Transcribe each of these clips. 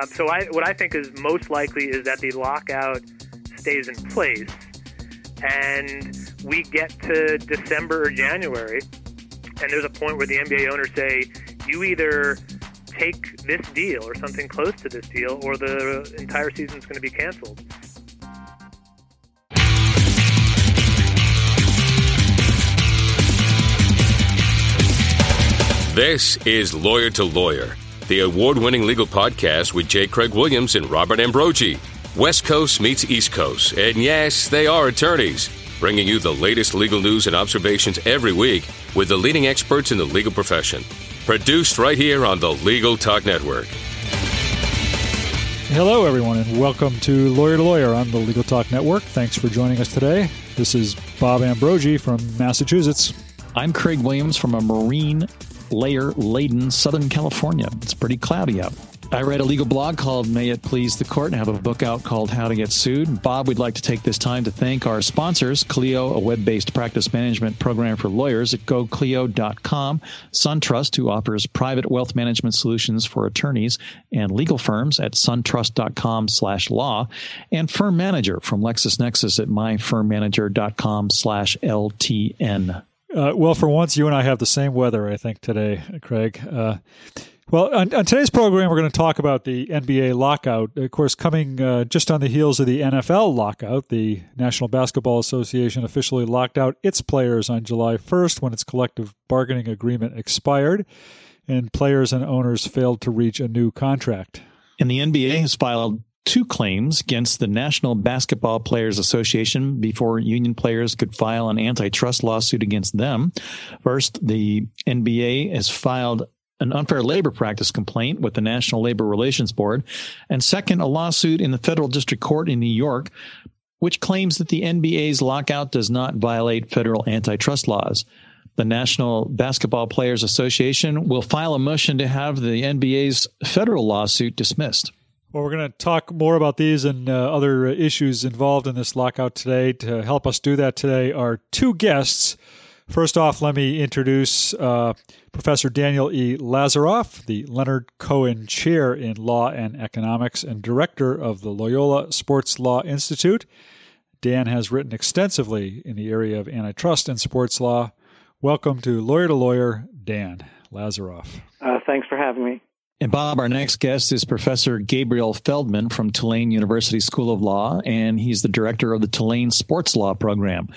Um, so I, what I think is most likely is that the lockout stays in place, and we get to December or January, and there's a point where the NBA owners say, you either take this deal or something close to this deal, or the entire season is going to be canceled. This is Lawyer to Lawyer, the award winning legal podcast with J. Craig Williams and Robert Ambrogi. West Coast meets East Coast, and yes, they are attorneys, bringing you the latest legal news and observations every week with the leading experts in the legal profession. Produced right here on the Legal Talk Network. Hello, everyone, and welcome to Lawyer to Lawyer on the Legal Talk Network. Thanks for joining us today. This is Bob Ambrogi from Massachusetts. I'm Craig Williams from a marine layer laden Southern California. It's pretty cloudy out. I read a legal blog called May It Please the Court and have a book out called How to Get Sued. Bob, we'd like to take this time to thank our sponsors, Clio, a web based practice management program for lawyers at goclio.com, SunTrust, who offers private wealth management solutions for attorneys and legal firms at suntrust.com slash law, and Firm Manager from LexisNexis at myfirmmanager.com slash LTN. Uh, well, for once, you and I have the same weather, I think, today, Craig. Uh, well, on, on, today's program, we're going to talk about the NBA lockout. Of course, coming uh, just on the heels of the NFL lockout, the National Basketball Association officially locked out its players on July 1st when its collective bargaining agreement expired, and players and owners failed to reach a new contract. And the NBA has filed two claims against the National Basketball Players Association before union players could file an antitrust lawsuit against them. First, the NBA has filed an unfair labor practice complaint with the National Labor Relations Board, and second, a lawsuit in the federal district court in New York, which claims that the NBA's lockout does not violate federal antitrust laws. The National Basketball Players Association will file a motion to have the NBA's federal lawsuit dismissed. Well, we're going to talk more about these and uh, other issues involved in this lockout today. To help us do that today are two guests. First off, let me introduce uh, Professor Daniel E. Lazaroff, the Leonard Cohen Chair in Law and Economics and Director of the Loyola Sports Law Institute. Dan has written extensively in the area of antitrust and sports law. Welcome to Lawyer to Lawyer, Dan Lazaroff. Uh, thanks for having me. And Bob, our next guest is Professor Gabriel Feldman from Tulane University School of Law, and he's the director of the Tulane Sports Law Program.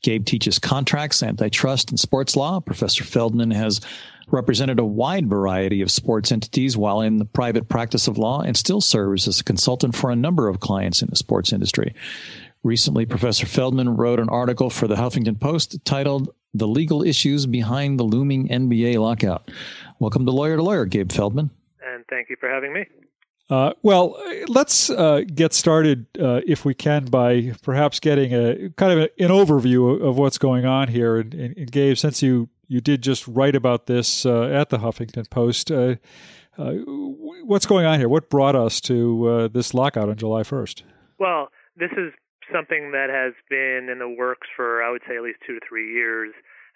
Gabe teaches contracts, antitrust, and sports law. Professor Feldman has represented a wide variety of sports entities while in the private practice of law and still serves as a consultant for a number of clients in the sports industry. Recently, Professor Feldman wrote an article for the Huffington Post titled The Legal Issues Behind the Looming NBA Lockout. Welcome to Lawyer to Lawyer, Gabe Feldman and thank you for having me. Uh, well, let's uh, get started, uh, if we can, by perhaps getting a kind of an overview of what's going on here. And, and, Gabe, since you you did just write about this uh, at the Huffington Post, uh, uh, what's going on here? What brought us to this lockout on July first? Well, this is something that has been in the works for I would say at least two to three years,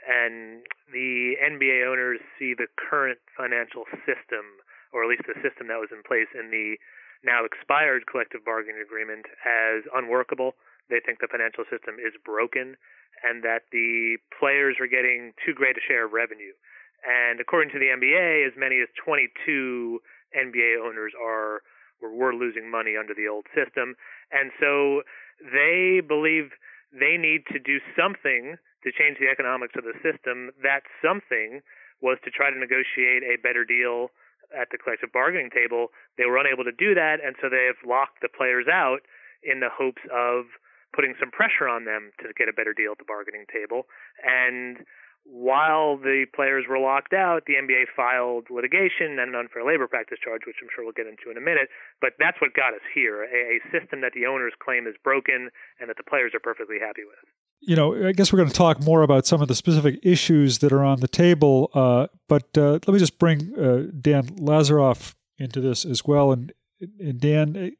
and the NBA owners see the current financial system or at least the system that was in place in the now expired collective bargaining agreement as unworkable. They think the financial system is broken and that the players are getting too great a share of revenue. And according to the NBA, as many as 22 NBA owners are were, were losing money under the old system. And so they believe they need to do something to change the economics of the system. That something was to try to negotiate a better deal at the collective bargaining table, they were unable to do that, and so they have locked the players out in the hopes of putting some pressure on them to get a better deal at the bargaining table. And while the players were locked out, the NBA filed litigation and an unfair labor practice charge, which I'm sure we'll get into in a minute. But that's what got us here a, system that the owners claim is broken and that the players are perfectly happy with you know, I guess we're going to talk more about some of the specific issues that are on the table. Uh, but uh, let me just bring uh, Dan Lazaroff into this as well. And, and Dan,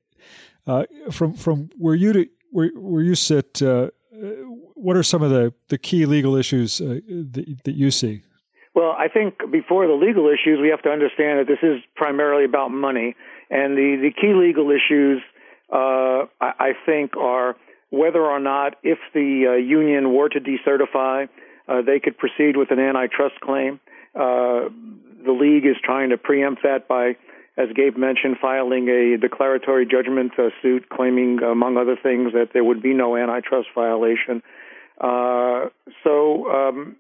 uh, from from where you to, where where you sit, uh, what are some of the, the key legal issues uh, that, that you see? Well, I think before the legal issues, we have to understand that this is primarily about money, and the the key legal issues, I, I think, are whether or not, if the uh, union were to decertify, uh, they could proceed with an antitrust claim. Uh, the league is trying to preempt that by, as Gabe mentioned, filing a declaratory judgment uh, suit claiming, among other things, that there would be no antitrust violation. Uh, so um,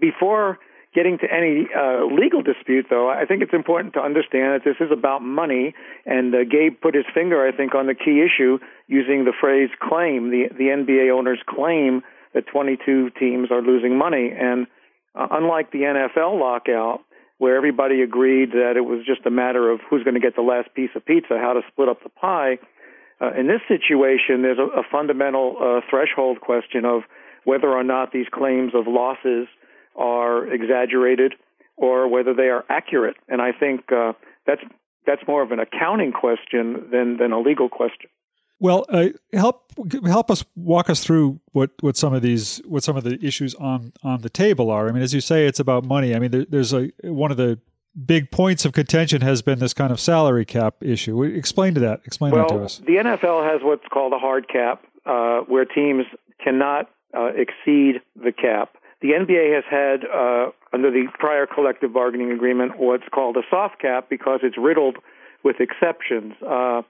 before getting to any uh, legal dispute, though, I think it's important to understand that this is about money. And uh, Gabe put his finger, I think, on the key issue using the phrase claim. The, the NBA owners claim that 22 teams are losing money. And uh, unlike the NFL lockout, where everybody agreed that it was just a matter of who's going to get the last piece of pizza, how to split up the pie, uh, in this situation, there's a, a fundamental uh, threshold question of whether or not these claims of losses – are exaggerated or whether they are accurate. And I think uh, that's that's more of an accounting question than than a legal question. Well, uh, help help us walk us through what, what some of these what some of the issues on on the table are. I mean, as you say, it's about money. I mean, there, there's a one of the big points of contention has been this kind of salary cap issue. Explain to that. Explain well, that to us. The NFL has what's called a hard cap, uh, where teams cannot uh, exceed the cap. The NBA has had, uh, under the prior collective bargaining agreement, what's called a soft cap because it's riddled with exceptions. Uh,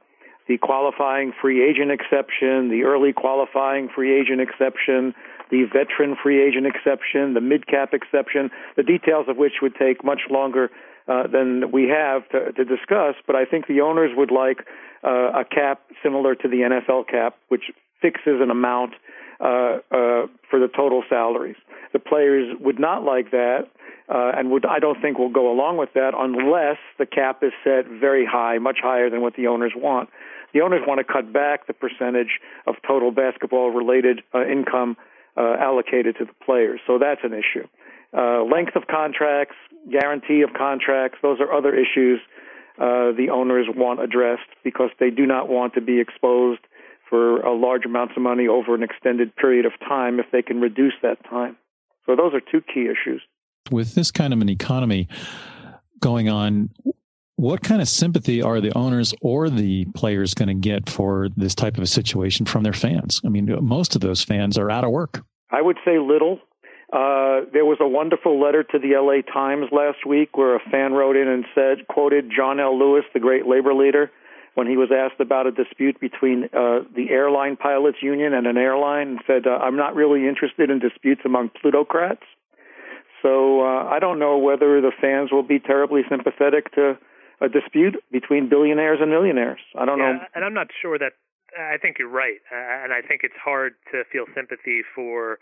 the qualifying free agent exception, the early qualifying free agent exception, the veteran free agent exception, the mid cap exception, the details of which would take much longer uh, than we have to, to, discuss. But I think the owners would like uh, a cap similar to the NFL cap, which fixes an amount uh, uh, for the total salaries. The players would not like that, uh, and would I don't think will go along with that unless the cap is set very high, much higher than what the owners want. The owners want to cut back the percentage of total basketball-related uh, income uh, allocated to the players, so that's an issue. Uh, length of contracts, guarantee of contracts, those are other issues uh, the owners want addressed because they do not want to be exposed for a large amounts of money over an extended period of time if they can reduce that time. So those are two key issues. With this kind of an economy going on, what kind of sympathy are the owners or the players going to get for this type of a situation from their fans? I mean, most of those fans are out of work. I would say little. Uh, there was a wonderful letter to the LA Times last week where a fan wrote in and said, quoted John L. Lewis, the great labor leader, when he was asked about a dispute between uh, the airline pilots union and an airline and said, uh, I'm not really interested in disputes among plutocrats. So uh, I don't know whether the fans will be terribly sympathetic to a dispute between billionaires and millionaires. I don't yeah, know. And I'm not sure that, I think you're right. Uh, and I think it's hard to feel sympathy for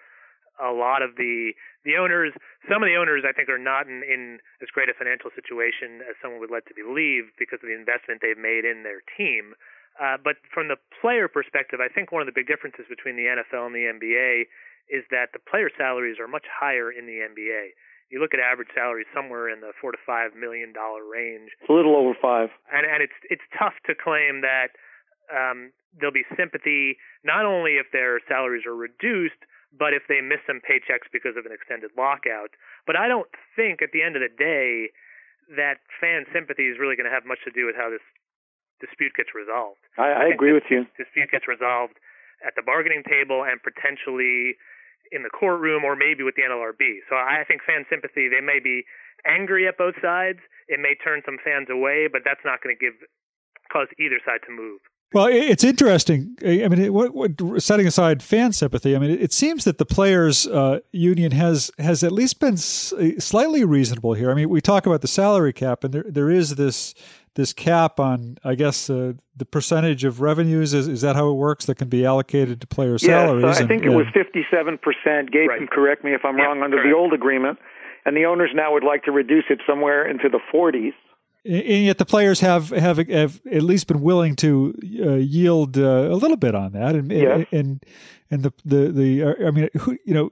a lot of the the owners some of the owners I think are not in, in as great a financial situation as someone would like to believe because of the investment they've made in their team. Uh, but from the player perspective, I think one of the big differences between the NFL and the NBA is that the player salaries are much higher in the NBA. You look at average salaries somewhere in the four to five million dollar range. It's a little over five. And and it's it's tough to claim that um, there'll be sympathy not only if their salaries are reduced, but if they miss some paychecks because of an extended lockout. But I don't think at the end of the day that fan sympathy is really going to have much to do with how this dispute gets resolved. I, I, I agree with you. Dispute gets resolved at the bargaining table and potentially in the courtroom or maybe with the NLRB. So I think fan sympathy, they may be angry at both sides. It may turn some fans away, but that's not going to give cause either side to move. Well, it's interesting. I mean, what, what, setting aside fan sympathy, I mean, it, seems that the players' uh, union has has at least been slightly reasonable here. I mean, we talk about the salary cap, and there there is this this cap on, I guess, uh, the percentage of revenues. Is, is that how it works? That can be allocated to player salaries. Yes, I think and, it was fifty-seven percent. Gabe right. can correct me if I'm yeah, wrong under correct. the old agreement, and the owners now would like to reduce it somewhere into the forties and yet the players have, have have at least been willing to uh, yield uh, a little bit on that, and and and the the the I mean, who, you know,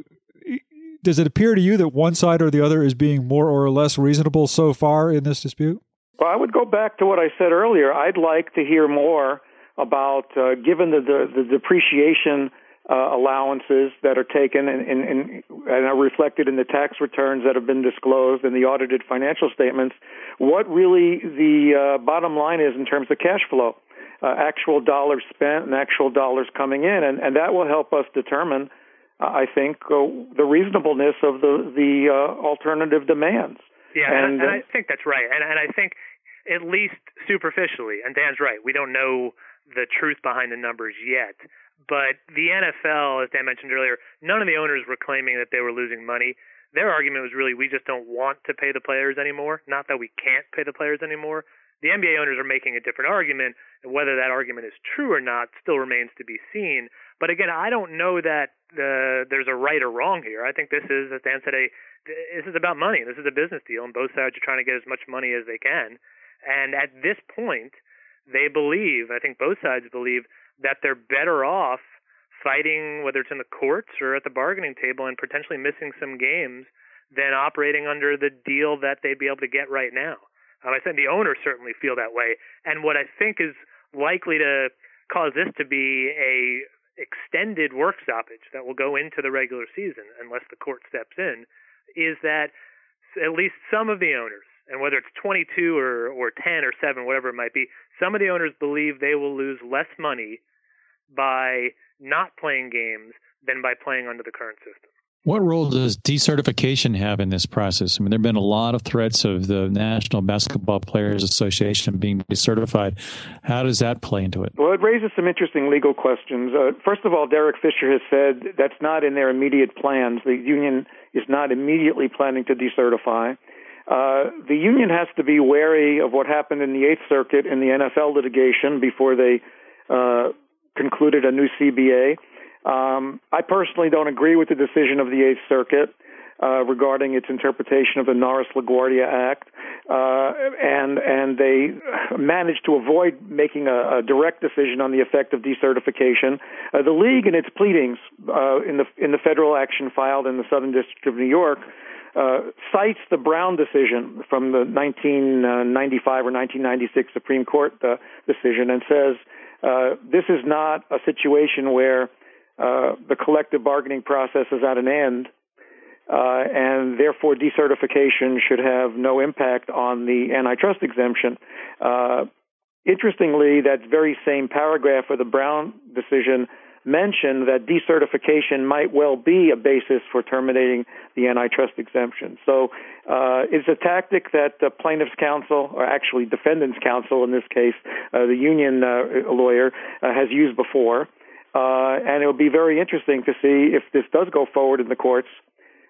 does it appear to you that one side or the other is being more or less reasonable so far in this dispute? Well, I would go back to what I said earlier. I'd like to hear more about, uh, given the, the, the depreciation uh, allowances that are taken and, and, and, are reflected in the tax returns that have been disclosed in the audited financial statements, what really the uh, bottom line is in terms of cash flow, uh, actual dollars spent and actual dollars coming in, and, and that will help us determine, uh, I think, uh, the reasonableness of the the uh, alternative demands. Yeah, and, and, I think that's right, and, and I think at least superficially, and Dan's right, we don't know the truth behind the numbers yet. But the NFL, as Dan mentioned earlier, none of the owners were claiming that they were losing money. Their argument was really we just don't want to pay the players anymore, not that we can't pay the players anymore. The NBA owners are making a different argument, and whether that argument is true or not still remains to be seen. But again, I don't know that uh, there's a right or wrong here. I think this is, as Dan said, a this is about money. This is a business deal, and both sides are trying to get as much money as they can. And at this point, they believe, I think both sides believe, that they're better off fighting, whether it's in the courts or at the bargaining table, and potentially missing some games than operating under the deal that they'd be able to get right now. Um, I think the owners certainly feel that way, and what I think is likely to cause this to be a extended work stoppage that will go into the regular season unless the court steps in is that at least some of the owners and whether it's 22 or or 10 or 7 whatever it might be some of the owners believe they will lose less money by not playing games than by playing under the current system. What role does decertification have in this process? I mean, there have been a lot of threats of the National Basketball Players Association being decertified. How does that play into it? Well, it raises some interesting legal questions. Uh, first of all, Derek Fisher has said that's not in their immediate plans. The union is not immediately planning to decertify. Uh, the union has to be wary of what happened in the Eighth Circuit in the NFL litigation before they uh, concluded a new CBA. Um, I personally don't agree with the decision of the Eighth Circuit uh, regarding its interpretation of the Norris LaGuardia Act, uh, and and they managed to avoid making a, a direct decision on the effect of decertification. Uh, the league, in its pleadings uh, in the in the federal action filed in the Southern District of New York, uh, cites the Brown decision from the 1995 or 1996 Supreme Court uh, decision and says uh, this is not a situation where uh, the collective bargaining process is at an end, uh, and therefore decertification should have no impact on the antitrust exemption. Uh, interestingly, that very same paragraph of the Brown decision mentioned that decertification might well be a basis for terminating the antitrust exemption. So uh, it's a tactic that the plaintiff's counsel, or actually defendant's counsel in this case, uh, the union uh, lawyer, uh, has used before. Uh, and it will be very interesting to see if this does go forward in the courts,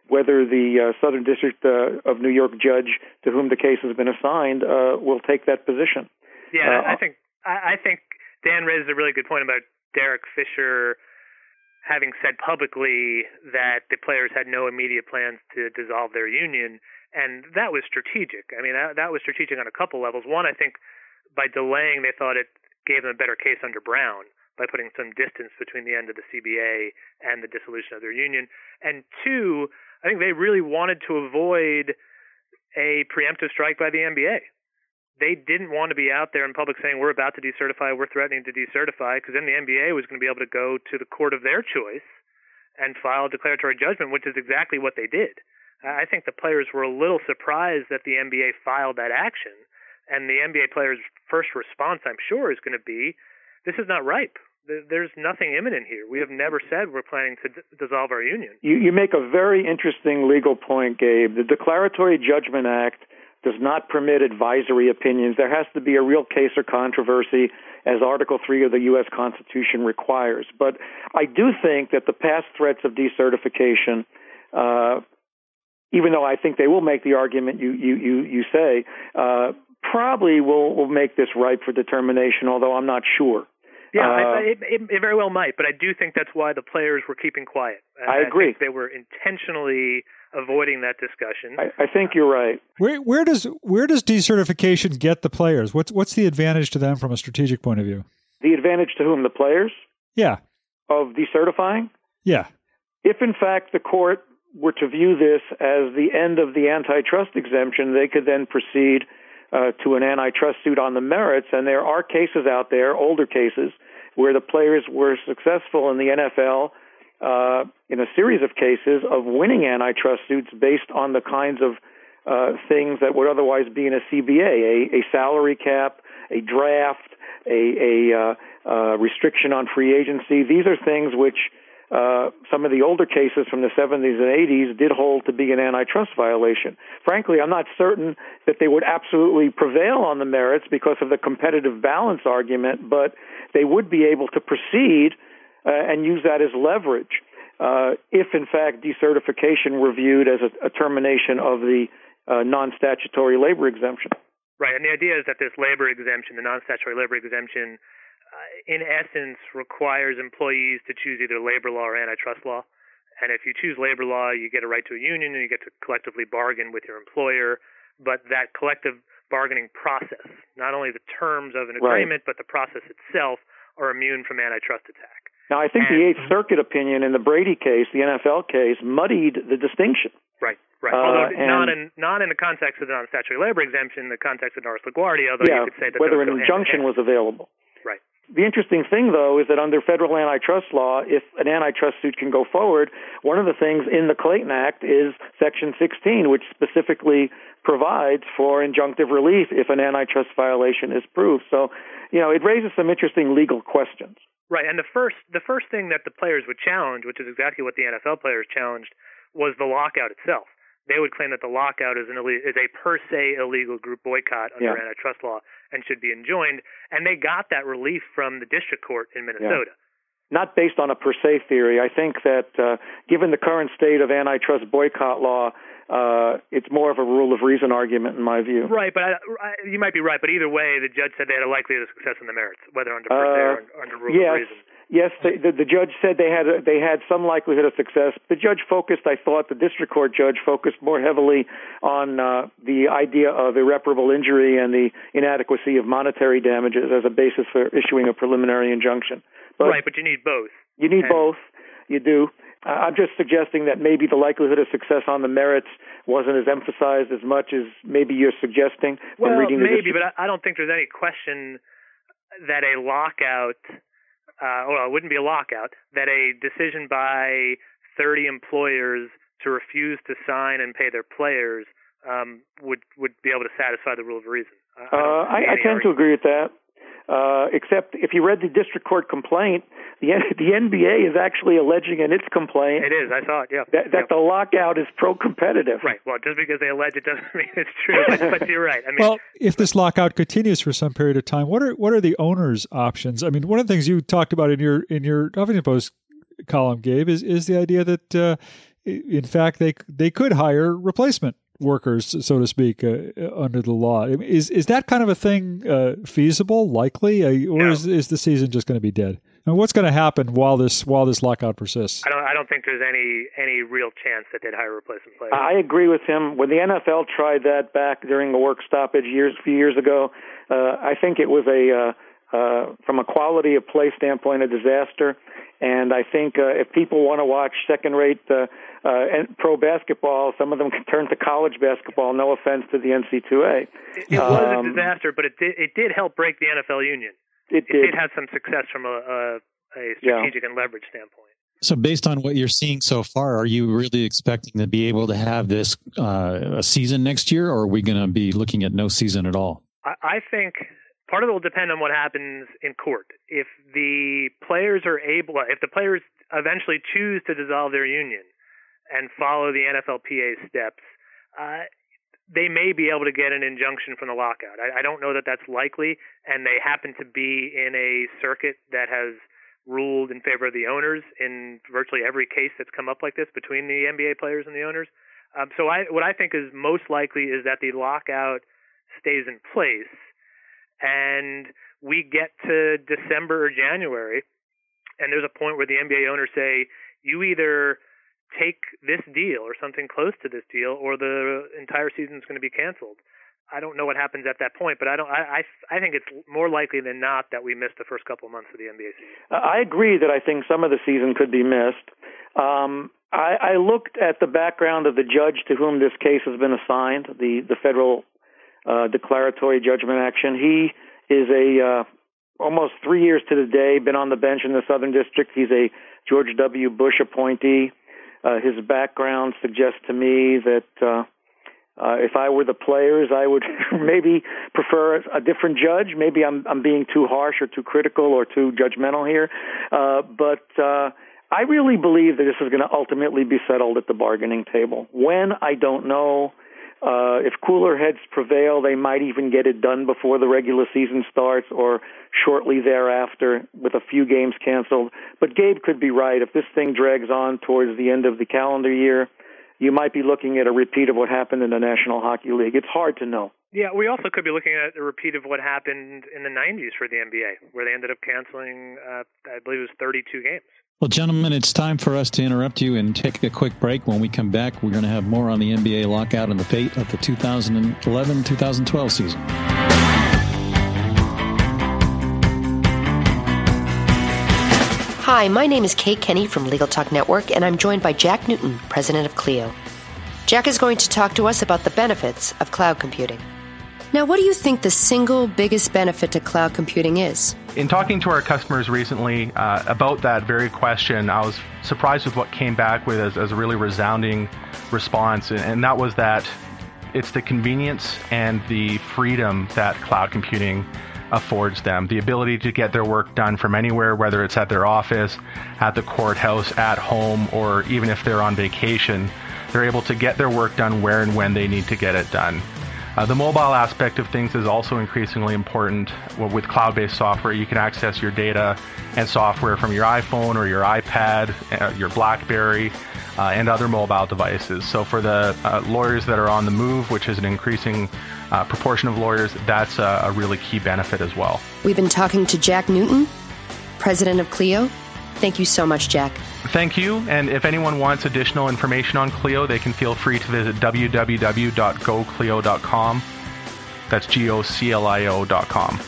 whether the uh, Southern District of New York judge to whom the case has been assigned will take that position. Yeah, I think I think Dan raises a really good point about Derek Fisher having said publicly that the players had no immediate plans to dissolve their union, and that was strategic. I mean, that, was strategic on a couple levels. One, I think by delaying, they thought it gave them a better case under Brown by putting some distance between the end of the CBA and the dissolution of their union. And two, I think they really wanted to avoid a preemptive strike by the NBA they didn't want to be out there in public saying we're about to decertify, we're threatening to decertify, because then the NBA was going to be able to go to the court of their choice and file declaratory judgment, which is exactly what they did. I think the players were a little surprised that the NBA filed that action, and the NBA players' first response, I'm sure, is going to be, "This is not ripe. There's nothing imminent here. We have never said we're planning to d- dissolve our union." You, you make a very interesting legal point, Gabe. The Declaratory Judgment Act does not permit advisory opinions. There has to be a real case or controversy, as Article 3 of the U.S. Constitution requires. But I do think that the past threats of decertification, uh, even though I think they will make the argument you, you, you, you say, uh, probably will, will make this ripe for determination, although I'm not sure. Yeah, uh, it, it, it, very well might, but I do think that's why the players were keeping quiet. I, I agree. they were intentionally avoiding that discussion. I, I, think you're right. Where, where does where does decertification get the players? What's what's the advantage to them from a strategic point of view? The advantage to whom? The players? Yeah. Of decertifying? Yeah. If in fact the court were to view this as the end of the antitrust exemption, they could then proceed uh, to an antitrust suit on the merits. And there are cases out there, older cases, where the players were successful in the NFL uh, in a series of cases of winning antitrust suits based on the kinds of uh, things that would otherwise be in a CBA, a, a salary cap, a draft, a, a uh, uh, restriction on free agency. These are things which uh, some of the older cases from the 70s and 80s did hold to be an antitrust violation. Frankly, I'm not certain that they would absolutely prevail on the merits because of the competitive balance argument, but they would be able to proceed uh, and use that as leverage uh, if, in fact, decertification were viewed as a, a termination of the uh, non statutory labor exemption. Right, and the idea is that this labor exemption, the non statutory labor exemption, uh, in essence, requires employees to choose either labor law or antitrust law. And if you choose labor law, you get a right to a union and you get to collectively bargain with your employer. But that collective bargaining process, not only the terms of an agreement, right. but the process itself, are immune from antitrust attack. Now, I think and, the Eighth Circuit opinion in the Brady case, the NFL case, muddied the distinction. Right, right. Uh, although not in not in the context of the non-statutory labor exemption, in the context of Norris LaGuardia, although yeah, you could say that whether an injunction was available. Right. The interesting thing, though, is that under federal antitrust law, if an antitrust suit can go forward, one of the things in the Clayton Act is Section 16, which specifically provides for injunctive relief if an antitrust violation is proved. So, you know, it raises some interesting legal questions. Right, and the first the first thing that the players would challenge, which is exactly what the NFL players challenged, was the lockout itself they would claim that the lockout is an is a per se illegal group boycott under yeah. antitrust law and should be enjoined. And they got that relief from the district court in Minnesota. Yeah. Not based on a per se theory. I think that uh, given the current state of antitrust boycott law, uh, it's more of a rule of reason argument in my view. Right, but I, I, you might be right. But either way, the judge said they had a likelihood of success in the merits, whether under uh, or under rule yes. of reason. Yes, the, the, the judge said they had a, they had some likelihood of success. The judge focused, I thought, the district court judge focused more heavily on uh, the idea of irreparable injury and the inadequacy of monetary damages as a basis for issuing a preliminary injunction. But right, but you need both. You need and both. You do. Uh, I'm just suggesting that maybe the likelihood of success on the merits wasn't as emphasized as much as maybe you're suggesting. When reading this. Well, maybe, but I don't think there's any question that a lockout uh, well, it wouldn't be a lockout, that a decision by 30 employers to refuse to sign and pay their players um, would would be able to satisfy the rule of reason. I, uh, I, I tend to agree with that. Uh, except if you read the district court complaint, the the NBA is actually alleging in its complaint. It is. I saw it. Yeah. That, that yeah. the lockout is pro-competitive. Right. Well, just because they allege it doesn't mean it's true. But, but you're right. I mean, well, if this lockout continues for some period of time, what are what are the owners' options? I mean, one of the things you talked about in your in your Huffington Post column, Gabe, is is the idea that. Uh, in fact, they they could hire replacement workers, so to speak, uh, under the law. Is is that kind of a thing uh, feasible, likely, uh, or no. is is the season just going to be dead? And what's going to happen while this while this lockout persists? I don't I don't think there's any any real chance that they'd hire a replacement players. I agree with him. When the NFL tried that back during the work stoppage years a few years ago, uh, I think it was a uh, uh, from a quality of play standpoint, a disaster. And I think uh, if people want to watch second-rate uh, uh, pro basketball, some of them can turn to college basketball. No offense to the NCAA. It, it um, was a um, disaster, but it did it did help break the NFL union. It, it did. have some success from a, a, a strategic yeah. and leverage standpoint. So, based on what you're seeing so far, are you really expecting to be able to have this uh, a season next year, or are we going to be looking at no season at all? I, I think part of it will depend on what happens in court. If the players are able, if the players eventually choose to dissolve their union and follow the NFLPA steps, uh, they may be able to get an injunction from the lockout. I, I don't know that that's likely, and they happen to be in a circuit that has ruled in favor of the owners in virtually every case that's come up like this between the NBA players and the owners. Um, so I, what I think is most likely is that the lockout stays in place and we get to December or January, and there's a point where the NBA owners say, you either take this deal or something close to this deal, or the entire season is going to be canceled. I don't know what happens at that point, but I don't. I, I I think it's more likely than not that we miss the first couple of months of the NBA season. I agree that I think some of the season could be missed. Um, I, I looked at the background of the judge to whom this case has been assigned, the the federal uh, declaratory judgment action. He is a uh, almost three years to the day been on the bench in the Southern District. He's a George W. Bush appointee. Uh, his background suggests to me that uh, uh, if I were the players, I would maybe prefer a different judge. Maybe I'm I'm being too harsh or too critical or too judgmental here, uh, but uh, I really believe that this is going to ultimately be settled at the bargaining table. When I don't know. Uh, if cooler heads prevail, they might even get it done before the regular season starts or shortly thereafter with a few games canceled. But Gabe could be right. If this thing drags on towards the end of the calendar year, you might be looking at a repeat of what happened in the National Hockey League. It's hard to know. Yeah, we also could be looking at a repeat of what happened in the 90s for the NBA, where they ended up canceling, uh, I believe it was 32 games. Well, gentlemen, it's time for us to interrupt you and take a quick break. When we come back, we're going to have more on the NBA lockout and the fate of the 2011 2012 season. Hi, my name is Kate Kenny from Legal Talk Network, and I'm joined by Jack Newton, president of Clio. Jack is going to talk to us about the benefits of cloud computing. Now, what do you think the single biggest benefit to cloud computing is? In talking to our customers recently uh, about that very question, I was surprised with what came back with as, as a really resounding response, and that was that it's the convenience and the freedom that cloud computing affords them the ability to get their work done from anywhere, whether it's at their office, at the courthouse, at home, or even if they're on vacation. They're able to get their work done where and when they need to get it done. Uh, the mobile aspect of things is also increasingly important. Well, with cloud based software, you can access your data and software from your iPhone or your iPad, uh, your Blackberry, uh, and other mobile devices. So, for the uh, lawyers that are on the move, which is an increasing uh, proportion of lawyers, that's a, a really key benefit as well. We've been talking to Jack Newton, president of Clio. Thank you so much, Jack. Thank you. And if anyone wants additional information on Clio, they can feel free to visit www.goclio.com. That's G O C L I O.com.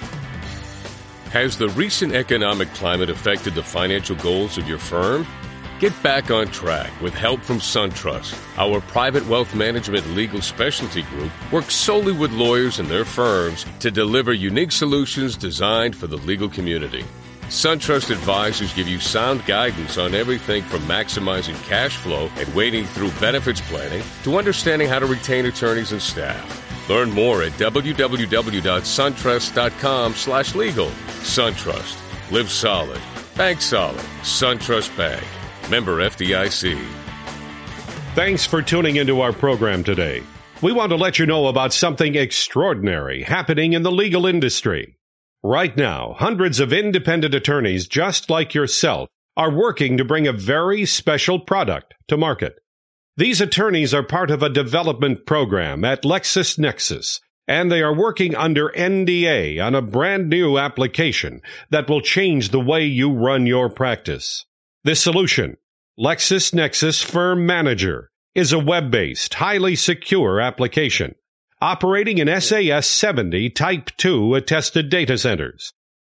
Has the recent economic climate affected the financial goals of your firm? Get back on track with help from SunTrust. Our private wealth management legal specialty group works solely with lawyers and their firms to deliver unique solutions designed for the legal community. SunTrust advisors give you sound guidance on everything from maximizing cash flow and wading through benefits planning to understanding how to retain attorneys and staff. Learn more at www.suntrust.com/legal. SunTrust. Live solid. Bank solid. SunTrust Bank. Member FDIC. Thanks for tuning into our program today. We want to let you know about something extraordinary happening in the legal industry. Right now, hundreds of independent attorneys just like yourself are working to bring a very special product to market. These attorneys are part of a development program at LexisNexis, and they are working under NDA on a brand new application that will change the way you run your practice. This solution, LexisNexis Firm Manager, is a web-based, highly secure application operating in SAS 70 Type 2 attested data centers.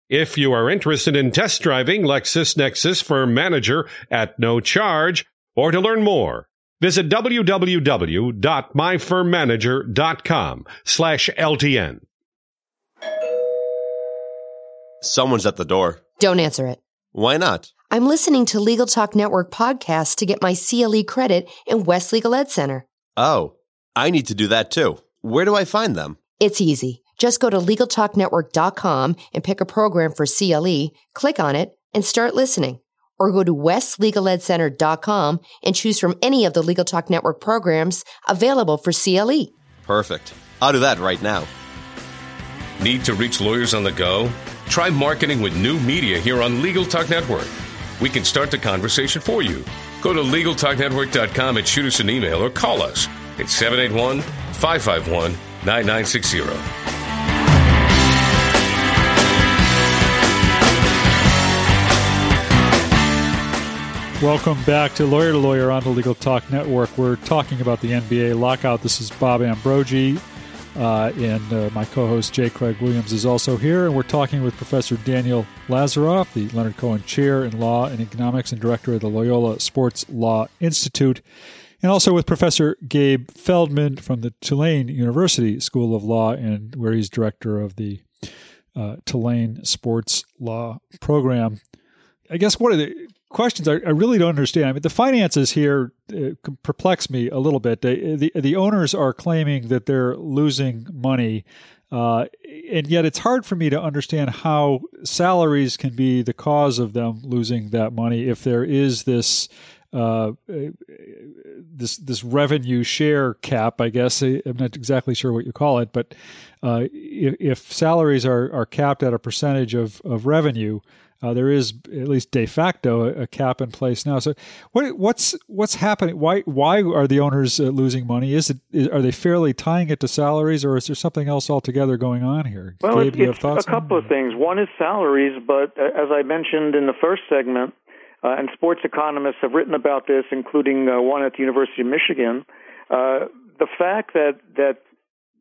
If you are interested in test driving LexisNexis Firm Manager at no charge, or to learn more, visit www.myfirmmanager.com slash LTN. Someone's at the door. Don't answer it. Why not? I'm listening to Legal Talk Network podcasts to get my CLE credit in West Legal Ed Center. Oh, I need to do that too. Where do I find them? It's easy. Just go to LegalTalkNetwork.com and pick a program for CLE, click on it, and start listening. Or go to WestLegalEdCenter.com and choose from any of the Legal Talk Network programs available for CLE. Perfect. I'll do that right now. Need to reach lawyers on the go? Try marketing with new media here on Legal Talk Network. We can start the conversation for you. Go to LegalTalkNetwork.com and shoot us an email or call us at 781 551 9960. Welcome back to Lawyer to Lawyer on the Legal Talk Network. We're talking about the NBA lockout. This is Bob Ambrogi, uh, and uh, my co host J. Craig Williams is also here. And we're talking with Professor Daniel Lazaroff, the Leonard Cohen Chair in Law and Economics and Director of the Loyola Sports Law Institute and also with Professor Gabe Feldman from the Tulane University School of Law, and where he's director of the uh, Tulane Sports Law Program. I guess one of the questions I, I, really don't understand. I mean, the finances here uh, perplex me a little bit. The, the, the owners are claiming that they're losing money, uh, and yet it's hard for me to understand how salaries can be the cause of them losing that money if there is this. Uh, this this revenue share cap, I guess I'm not exactly sure what you call it, but uh, if, if salaries are, are capped at a percentage of, of revenue, uh, there is at least de facto a, a, cap in place now. So, what, what's what's happening? Why why are the owners uh, losing money? Is it is, are they fairly tying it to salaries, or is there something else altogether going on here? Well, Gabe, it's, it's a couple of things. One is salaries, but uh, as I mentioned in the first segment, uh, and sports economists have written about this, including uh, one at the University of Michigan. Uh, the fact that that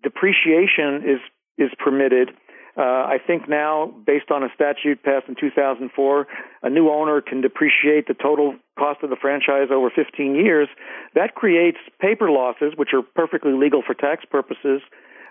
depreciation is is permitted uh, I think now, based on a statute passed in 2004, a new owner can depreciate the total cost of the franchise over 15 years. That creates paper losses, which are perfectly legal for tax purposes,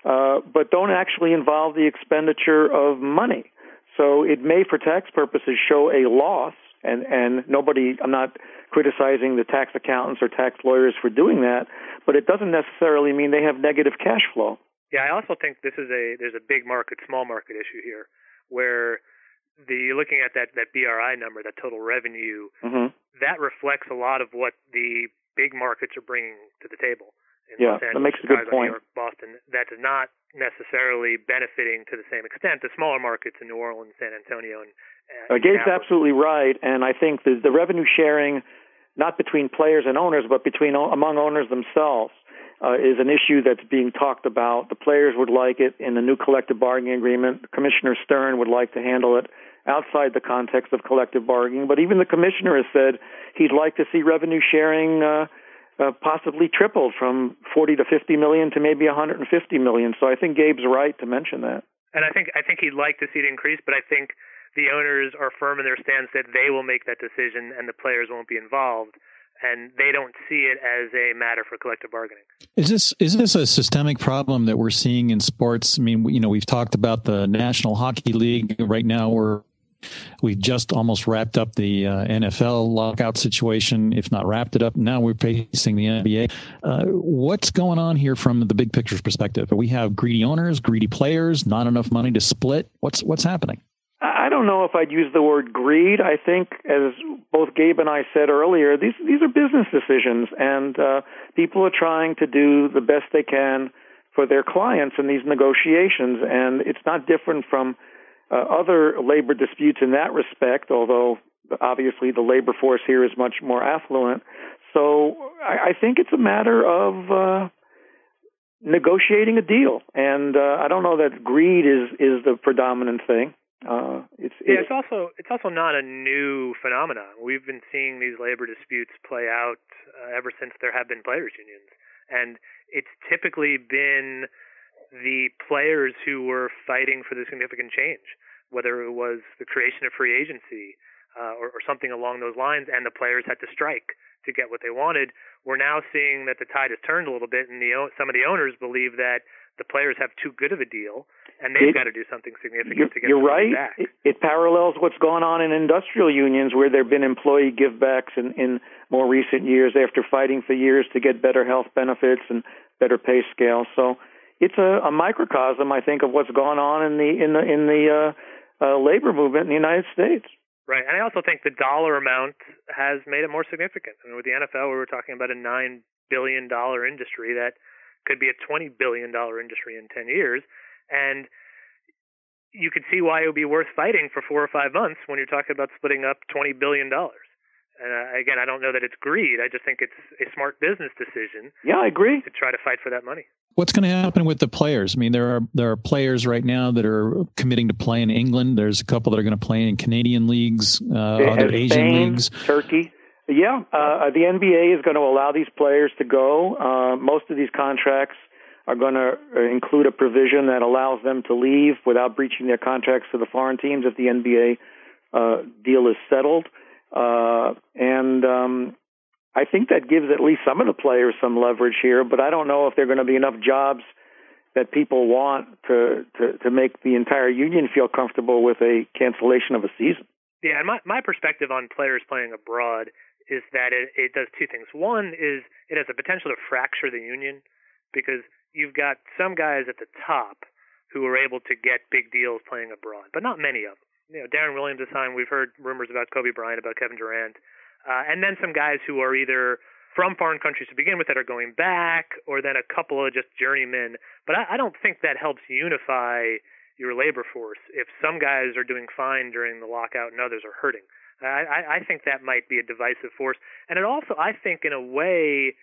uh, but don't actually involve the expenditure of money. So it may, for tax purposes, show a loss, and, and nobody, I'm not criticizing the tax accountants or tax lawyers for doing that, but it doesn't necessarily mean they have negative cash flow. Yeah, I also think this is a there's a big market, small market issue here, where the looking at that that BRI number, that total revenue, mm-hmm. that reflects a lot of what the big markets are bringing to the table. In yeah, Los Angeles, that makes a good point. New York, Boston. That is not necessarily benefiting to the same extent the smaller markets in New Orleans, San Antonio, and uh, uh, Gabe's absolutely right, and I think the the revenue sharing, not between players and owners, but between among owners themselves uh, is an issue that's being talked about. The players would like it in the new collective bargaining agreement. Commissioner Stern would like to handle it outside the context of collective bargaining. But even the commissioner has said he'd like to see revenue sharing uh, uh, possibly tripled from 40 to 50 million to maybe 150 million. So I think Gabe's right to mention that. And I think I think he'd like to see it increase, but I think the owners are firm in their stance that they will make that decision and the players won't be involved and they don't see it as a matter for collective bargaining. Is this is this a systemic problem that we're seeing in sports? I mean, you know, we've talked about the National Hockey League. Right now, we're we just almost wrapped up the uh, NFL lockout situation, if not wrapped it up. Now we're facing the NBA. Uh, what's going on here from the big picture perspective? We have greedy owners, greedy players, not enough money to split. What's what's happening? I don't know if I'd use the word greed. I think, as both Gabe and I said earlier, these these are business decisions, and uh, people are trying to do the best they can for their clients in these negotiations. And it's not different from uh, other labor disputes in that respect, although obviously the labor force here is much more affluent. So I, I think it's a matter of uh, negotiating a deal, and uh, I don't know that greed is is the predominant thing. Uh, it's, yeah, it's, it's also it's also not a new phenomenon. We've been seeing these labor disputes play out uh, ever since there have been players' unions, and it's typically been the players who were fighting for the significant change, whether it was the creation of free agency uh, or, or something along those lines, and the players had to strike to get what they wanted. We're now seeing that the tide has turned a little bit, and the some of the owners believe that the players have too good of a deal, and they've it, got to do something significant to get you're right. back. It, it parallels what's gone on in industrial unions, where there have been employee givebacks in, in more recent years after fighting for years to get better health benefits and better pay scale. So it's a, a microcosm, I think, of what's gone on in the in the in the uh, uh, labor movement in the United States. Right, and I also think the dollar amount has made it more significant. I mean, with the NFL, we were talking about a nine billion dollar industry that could be a $20 billion industry in 10 years. And you could see why it would be worth fighting for four or five months when you're talking about splitting up $20 billion. And uh, again, I don't know that it's greed. I just think it's a smart business decision. Yeah, I agree. To try to fight for that money. What's going to happen with the players? I mean, there are there are players right now that are committing to play in England. There's a couple that are going to play in Canadian leagues, uh, other Spain, Asian leagues, Turkey. Yeah, uh, the NBA is going to allow these players to go. Uh, most of these contracts are going to uh, include a provision that allows them to leave without breaching their contracts to the foreign teams if the NBA uh, deal is settled. Uh, and um, I think that gives at least some of the players some leverage here, but I don't know if there are going to be enough jobs that people want to, to, to make the entire union feel comfortable with a cancellation of a season. Yeah, and my my perspective on players playing abroad is that it, it does two things. One is it has the potential to fracture the union because you've got some guys at the top who are able to get big deals playing abroad, but not many of them. You know, Deron Williams is signed. We've heard rumors about Kobe Bryant, about Kevin Durant, uh, and then some guys who are either from foreign countries to begin with that are going back, or then a couple of just journeymen. But I, I don't think that helps unify your labor force if some guys are doing fine during the lockout and others are hurting. I, I think that might be a divisive force, and it also, I think, in a way,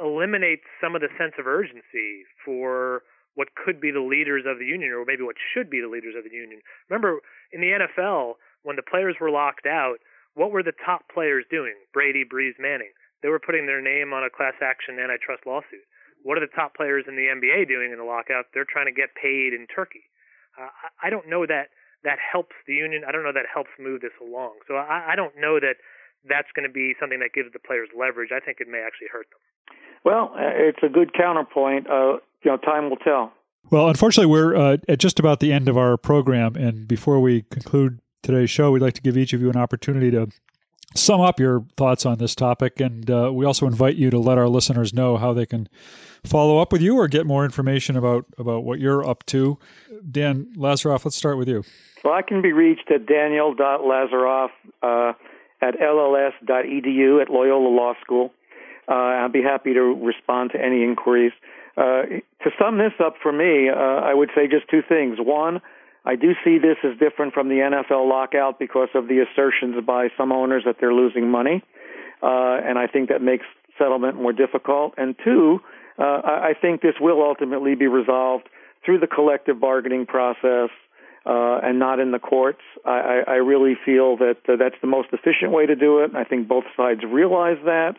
eliminates some of the sense of urgency for what could be the leaders of the union, or maybe what should be the leaders of the union. Remember, in the NFL, when the players were locked out, what were the top players doing? Brady, Brees, Manning. They were putting their name on a class action antitrust lawsuit. What are the top players in the NBA doing in the lockout? They're trying to get paid in Turkey. Uh, I don't know that that helps the union. I don't know that helps move this along. So I, I don't know that that's going to be something that gives the players leverage. I think it may actually hurt them. Well, uh, it's a good counterpoint. Uh, you know, time will tell. Well, unfortunately, we're uh, at just about the end of our program, and before we conclude today's show, we'd like to give each of you an opportunity to sum up your thoughts on this topic, and uh, we also invite you to let our listeners know how they can follow up with you or get more information about about what you're up to. Dan Lazaroff, let's start with you. Well, I can be reached at daniel.lazaroff uh, at lls.edu at Loyola Law School. Uh, I'll be happy to respond to any inquiries. Uh, to sum this up for me, uh, I would say just two things. One, I do see this as different from the NFL lockout because of the assertions by some owners that they're losing money, uh, and I think that makes settlement more difficult. And two, uh, I think this will ultimately be resolved through the collective bargaining process uh, and not in the courts. I, I, I really feel that uh, that's the most efficient way to do it. I think both sides realize that.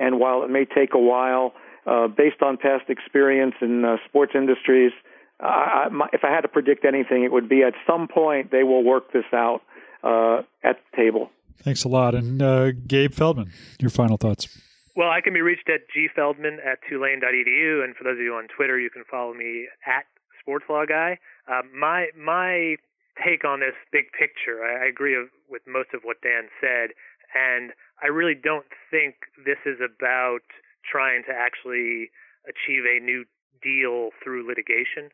And while it may take a while, uh, based on past experience in uh, sports industries, I, my, if I had to predict anything, it would be at some point they will work this out uh, at the table. Thanks a lot. And uh, Gabe Feldman, your final thoughts. Well, I can be reached at gfeldman at tulane.edu, and for those of you on Twitter, you can follow me at sportslaw guy. Uh, my my take on this big picture, I, I agree with most of what Dan said, and I really don't think this is about trying to actually achieve a new deal through litigation.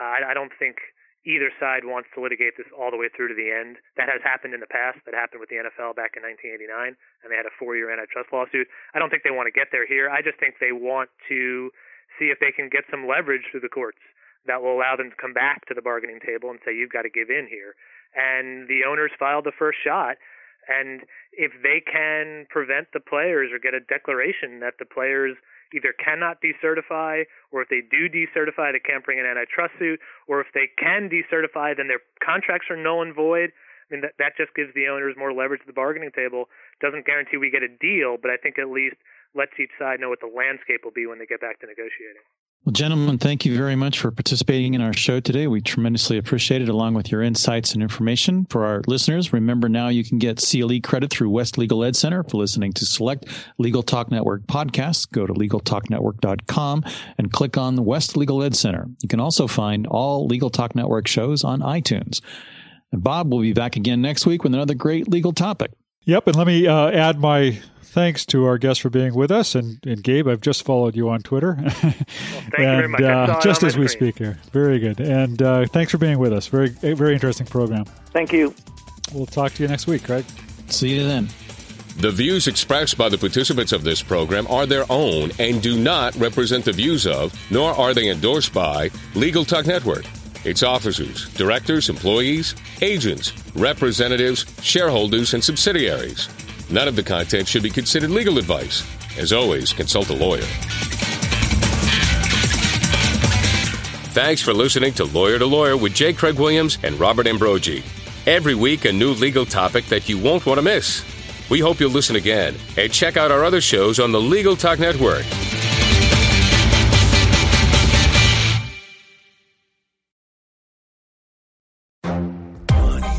I, I don't think either side wants to litigate this all the way through to the end. That has happened in the past. That happened with the NFL back in 1989, and they had a four-year antitrust lawsuit. I don't think they want to get there here. I just think they want to see if they can get some leverage through the courts that will allow them to come back to the bargaining table and say, you've got to give in here. And the owners filed the first shot. And if they can prevent the players or get a declaration that the players either cannot decertify, or if they do decertify, they can't bring an antitrust suit, or if they can decertify, then their contracts are null and void. I mean, that, that just gives the owners more leverage at the bargaining table. Doesn't guarantee we get a deal, but I think at least lets each side know what the landscape will be when they get back to negotiating. Well, gentlemen, thank you very much for participating in our show today. We tremendously appreciate it, along with your insights and information. For our listeners, remember now you can get CLE credit through West Legal Ed Center for listening to select Legal Talk Network podcasts. Go to LegalTalkNetwork.com and click on the West Legal Ed Center. You can also find all Legal Talk Network shows on iTunes. And Bob will be back again next week with another great legal topic. Yep, and let me uh, add my thanks to our guest for being with us. And, and Gabe, I've just followed you on Twitter. Well, thank and, you very much. Uh, just as we screen. speak here. Very good. And uh, thanks for being with us. Very, very interesting program. Thank you. We'll talk to you next week, Craig. See you then. The views expressed by the participants of this program are their own and do not represent the views of, nor are they endorsed by, Legal Talk Network, its officers, directors, employees, agents, representatives, shareholders, and subsidiaries. None of the content should be considered legal advice. As always, consult a lawyer. Thanks for listening to Lawyer to Lawyer with J. Craig Williams and Robert Ambrogi. Every week, a new legal topic that you won't want to miss. We hope you'll listen again and check out our other shows on the Legal Talk Network.